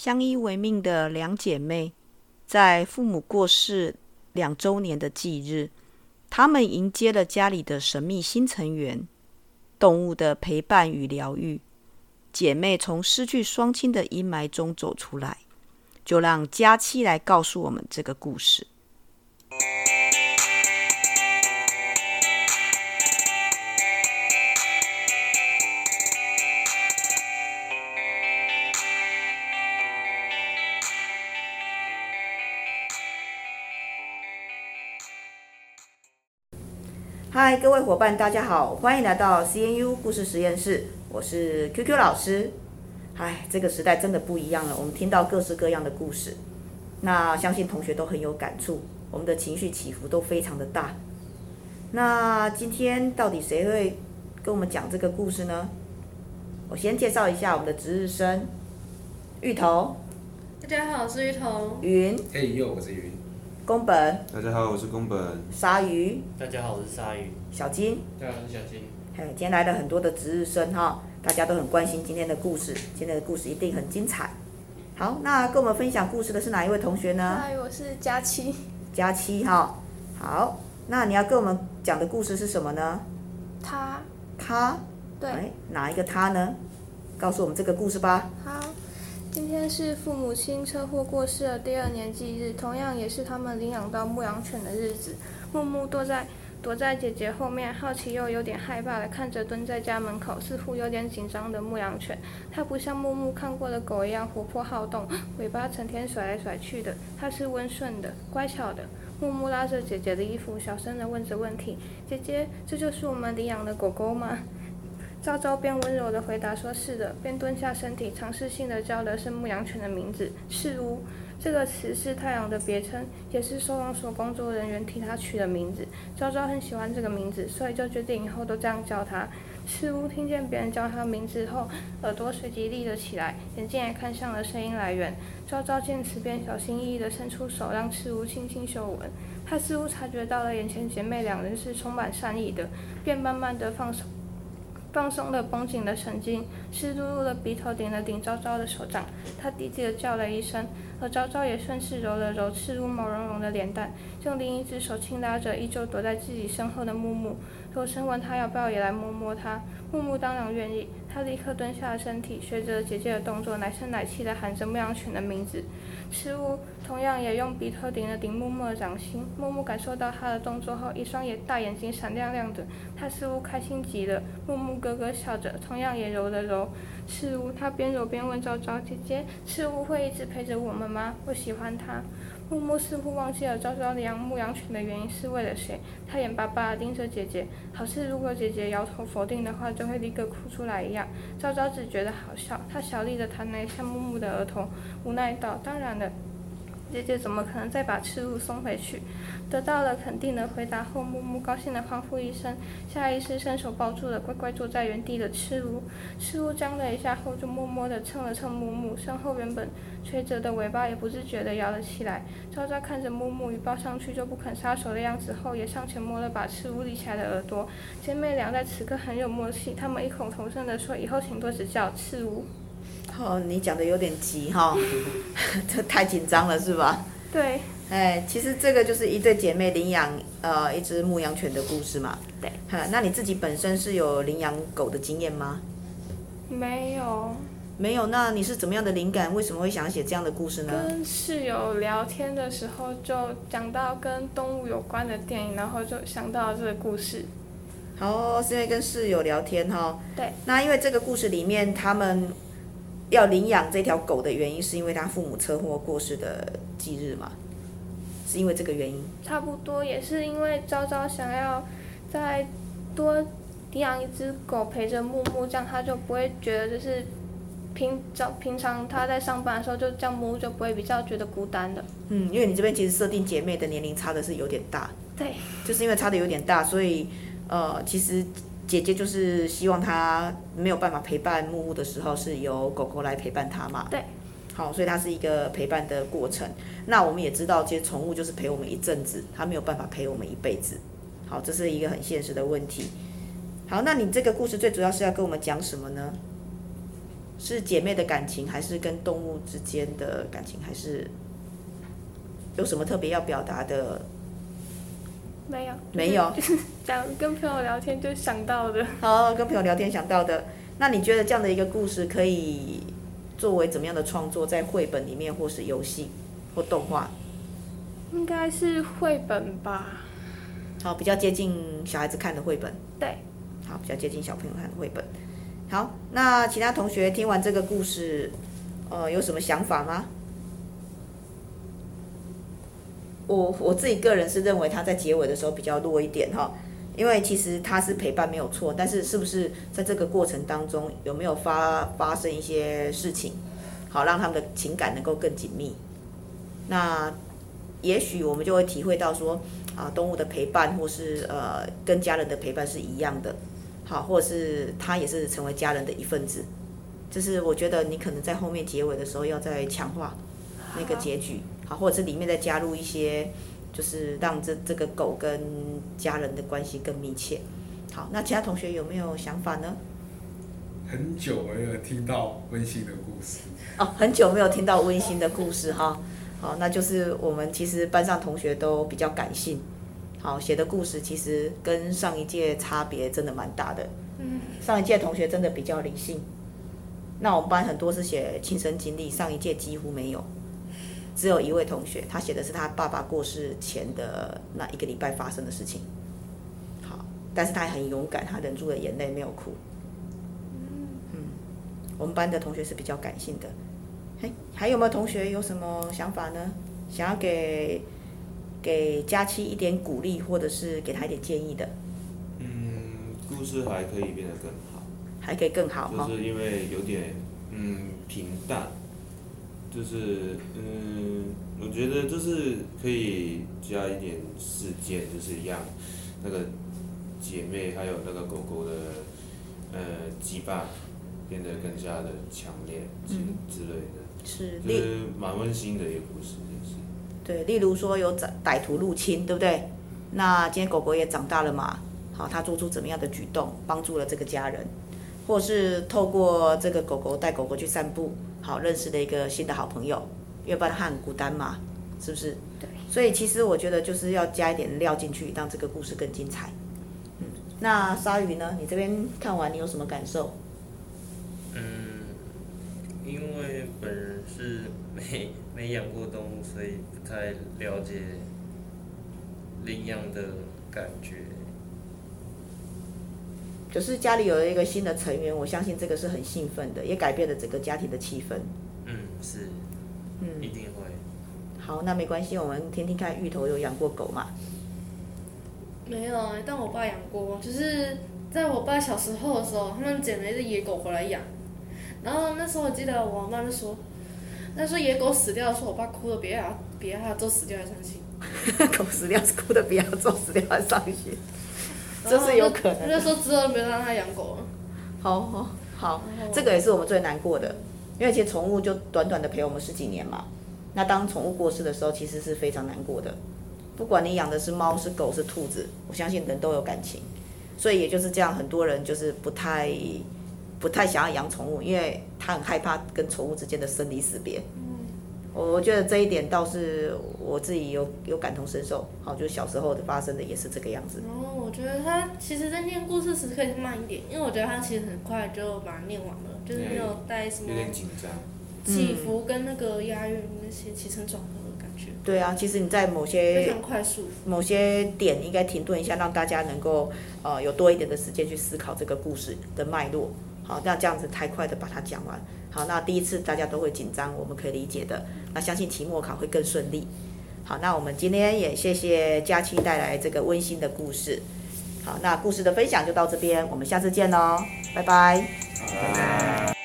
相依为命的两姐妹，在父母过世两周年的忌日，她们迎接了家里的神秘新成员——动物的陪伴与疗愈。姐妹从失去双亲的阴霾中走出来，就让佳期来告诉我们这个故事。嗨，各位伙伴，大家好，欢迎来到 CNU 故事实验室，我是 QQ 老师。唉，这个时代真的不一样了，我们听到各式各样的故事，那相信同学都很有感触，我们的情绪起伏都非常的大。那今天到底谁会跟我们讲这个故事呢？我先介绍一下我们的值日生，芋头。大家好，我是芋头。云。嘿呦，我是云。宫本，大家好，我是宫本。鲨鱼，大家好，我是鲨鱼。小金，大家好，我是小金。嘿，今天来了很多的值日生哈，大家都很关心今天的故事，今天的故事一定很精彩。好，那跟我们分享故事的是哪一位同学呢？嗨，我是佳期。佳期哈，好，那你要跟我们讲的故事是什么呢？他。他。对。哎，哪一个他呢？告诉我们这个故事吧。好。今天是父母亲车祸过世的第二年忌日，同样也是他们领养到牧羊犬的日子。木木躲在躲在姐姐后面，好奇又有点害怕的看着蹲在家门口，似乎有点紧张的牧羊犬。它不像木木看过的狗一样活泼好动，尾巴成天甩来甩去的。它是温顺的、乖巧的。木木拉着姐姐的衣服，小声的问着问题：“姐姐，这就是我们领养的狗狗吗？”昭昭边温柔地回答说：“是的。”边蹲下身体，尝试性的叫的是牧羊犬的名字“赤乌”。这个词是太阳的别称，也是收容所工作人员替他取的名字。昭昭很喜欢这个名字，所以就决定以后都这样叫他。赤乌听见别人叫他名字后，耳朵随即立了起来，眼睛也看向了声音来源。昭昭见此，便小心翼翼地伸出手，让赤乌轻轻嗅闻。他似乎察觉到了眼前姐妹两人是充满善意的，便慢慢地放手。放松了绷紧的神经，湿漉漉的鼻头顶了顶昭昭的手掌，他低低的叫了一声，而昭昭也顺势揉了揉赤如毛茸茸的脸蛋，用另一只手轻拉着依旧躲在自己身后的木木，柔声问他要不要也来摸摸他。木木当然愿意，他立刻蹲下了身体，学着姐姐的动作，奶声奶气的喊着牧羊犬的名字。赤乌同样也用鼻头顶了顶木木的掌心，木木感受到他的动作后，一双眼大眼睛闪亮亮的，他似乎开心极了。木木咯咯笑着，同样也揉了揉赤乌，他边揉边问昭昭：“姐姐，赤乌会一直陪着我们吗？我喜欢他。”木木似乎忘记了朝朝养牧羊犬的原因是为了谁，他眼巴巴地盯着姐姐，好似如果姐姐摇头否定的话，就会立刻哭出来一样。朝朝只觉得好笑，他小力的弹了一下木木的额头，无奈道：“当然了。”姐姐怎么可能再把赤乌送回去？得到了肯定的回答后，木木高兴地欢呼一声，下意识伸手抱住了乖乖坐在原地的赤乌。赤乌僵了一下后，就默默地蹭了蹭木木身后原本垂着的尾巴，也不自觉地摇了起来。昭昭看着木木一抱上去就不肯撒手的样子后，也上前摸了把赤乌立起来的耳朵。姐妹俩在此刻很有默契，她们异口同声地说：“以后请多指教，赤乌。”哦，你讲的有点急哈，这太紧张了是吧？对。哎，其实这个就是一对姐妹领养呃一只牧羊犬的故事嘛。对。哈，那你自己本身是有领养狗的经验吗？没有。没有，那你是怎么样的灵感？为什么会想写这样的故事呢？跟室友聊天的时候就讲到跟动物有关的电影，然后就想到了这个故事。好，是因为跟室友聊天哈。对。那因为这个故事里面他们。要领养这条狗的原因，是因为他父母车祸过世的忌日嘛？是因为这个原因？差不多也是因为昭昭想要再多领养一只狗陪着木木，这样他就不会觉得就是平常平常他在上班的时候，就这样木木就不会比较觉得孤单的。嗯，因为你这边其实设定姐妹的年龄差的是有点大。对。就是因为差的有点大，所以呃，其实。姐姐就是希望她没有办法陪伴木木的时候，是由狗狗来陪伴她嘛？对。好，所以它是一个陪伴的过程。那我们也知道，其实宠物就是陪我们一阵子，它没有办法陪我们一辈子。好，这是一个很现实的问题。好，那你这个故事最主要是要跟我们讲什么呢？是姐妹的感情，还是跟动物之间的感情，还是有什么特别要表达的？没有，没有，就 是讲跟朋友聊天就想到的。好，跟朋友聊天想到的。那你觉得这样的一个故事可以作为怎么样的创作，在绘本里面，或是游戏，或动画？应该是绘本吧。好，比较接近小孩子看的绘本。对。好，比较接近小朋友看的绘本。好，那其他同学听完这个故事，呃，有什么想法吗？我我自己个人是认为他在结尾的时候比较弱一点哈，因为其实他是陪伴没有错，但是是不是在这个过程当中有没有发发生一些事情，好让他们的情感能够更紧密？那也许我们就会体会到说啊，动物的陪伴或是呃跟家人的陪伴是一样的，好，或者是他也是成为家人的一份子，就是我觉得你可能在后面结尾的时候要再强化那个结局。或者是里面再加入一些，就是让这这个狗跟家人的关系更密切。好，那其他同学有没有想法呢？很久没有听到温馨的故事。哦，很久没有听到温馨的故事哈。好，那就是我们其实班上同学都比较感性，好，写的故事其实跟上一届差别真的蛮大的。嗯。上一届同学真的比较理性，那我们班很多是写亲身经历，上一届几乎没有。只有一位同学，他写的是他爸爸过世前的那一个礼拜发生的事情。好，但是他也很勇敢，他忍住了眼泪没有哭。嗯，我们班的同学是比较感性的。嘿，还有没有同学有什么想法呢？想要给给佳期一点鼓励，或者是给他一点建议的？嗯，故事还可以变得更好。还可以更好。就是因为有点嗯平淡。就是嗯，我觉得就是可以加一点事件，就是让那个姐妹还有那个狗狗的呃羁绊变得更加的强烈，之之类的。是。就是蛮温馨的一个故事，就是。对，例如说有歹歹徒入侵，对不对？那今天狗狗也长大了嘛，好，它做出怎么样的举动，帮助了这个家人，或是透过这个狗狗带狗狗去散步。好，认识了一个新的好朋友，因为不然它很孤单嘛，是不是？对。所以其实我觉得就是要加一点料进去，让这个故事更精彩。嗯，那鲨鱼呢？你这边看完你有什么感受？嗯，因为本人是没没养过动物，所以不太了解领养的感觉。就是家里有了一个新的成员，我相信这个是很兴奋的，也改变了整个家庭的气氛。嗯，是，嗯，一定会。好，那没关系，我们听听看，芋头有养过狗吗？没有啊，但我爸养过，就是在我爸小时候的时候，他们捡了一只野狗回来养，然后那时候我记得我妈就说，那时候野狗死掉的时候，我爸哭的比亚比亚做死掉还伤心。狗死掉是哭的比亚做死掉还伤心。这是有可能。那时候之后没有让他养狗了。好好好，这个也是我们最难过的，因为其实宠物就短短的陪我们十几年嘛。那当宠物过世的时候，其实是非常难过的。不管你养的是猫、是狗、是兔子，我相信人都有感情。所以也就是这样，很多人就是不太不太想要养宠物，因为他很害怕跟宠物之间的生离死别。我觉得这一点倒是我自己有有感同身受，好，就是小时候的发生的也是这个样子。然后我觉得他其实，在念故事时可以慢一点，因为我觉得他其实很快就把它念完了，就是没有带什么起伏跟那个押韵那些起承转合的感觉。对啊，其实你在某些非常快速，某些点应该停顿一下，让大家能够呃有多一点的时间去思考这个故事的脉络。好，那这样子太快的把它讲完。好，那第一次大家都会紧张，我们可以理解的。那相信期末考会更顺利。好，那我们今天也谢谢佳期带来这个温馨的故事。好，那故事的分享就到这边，我们下次见喽，拜拜。拜拜。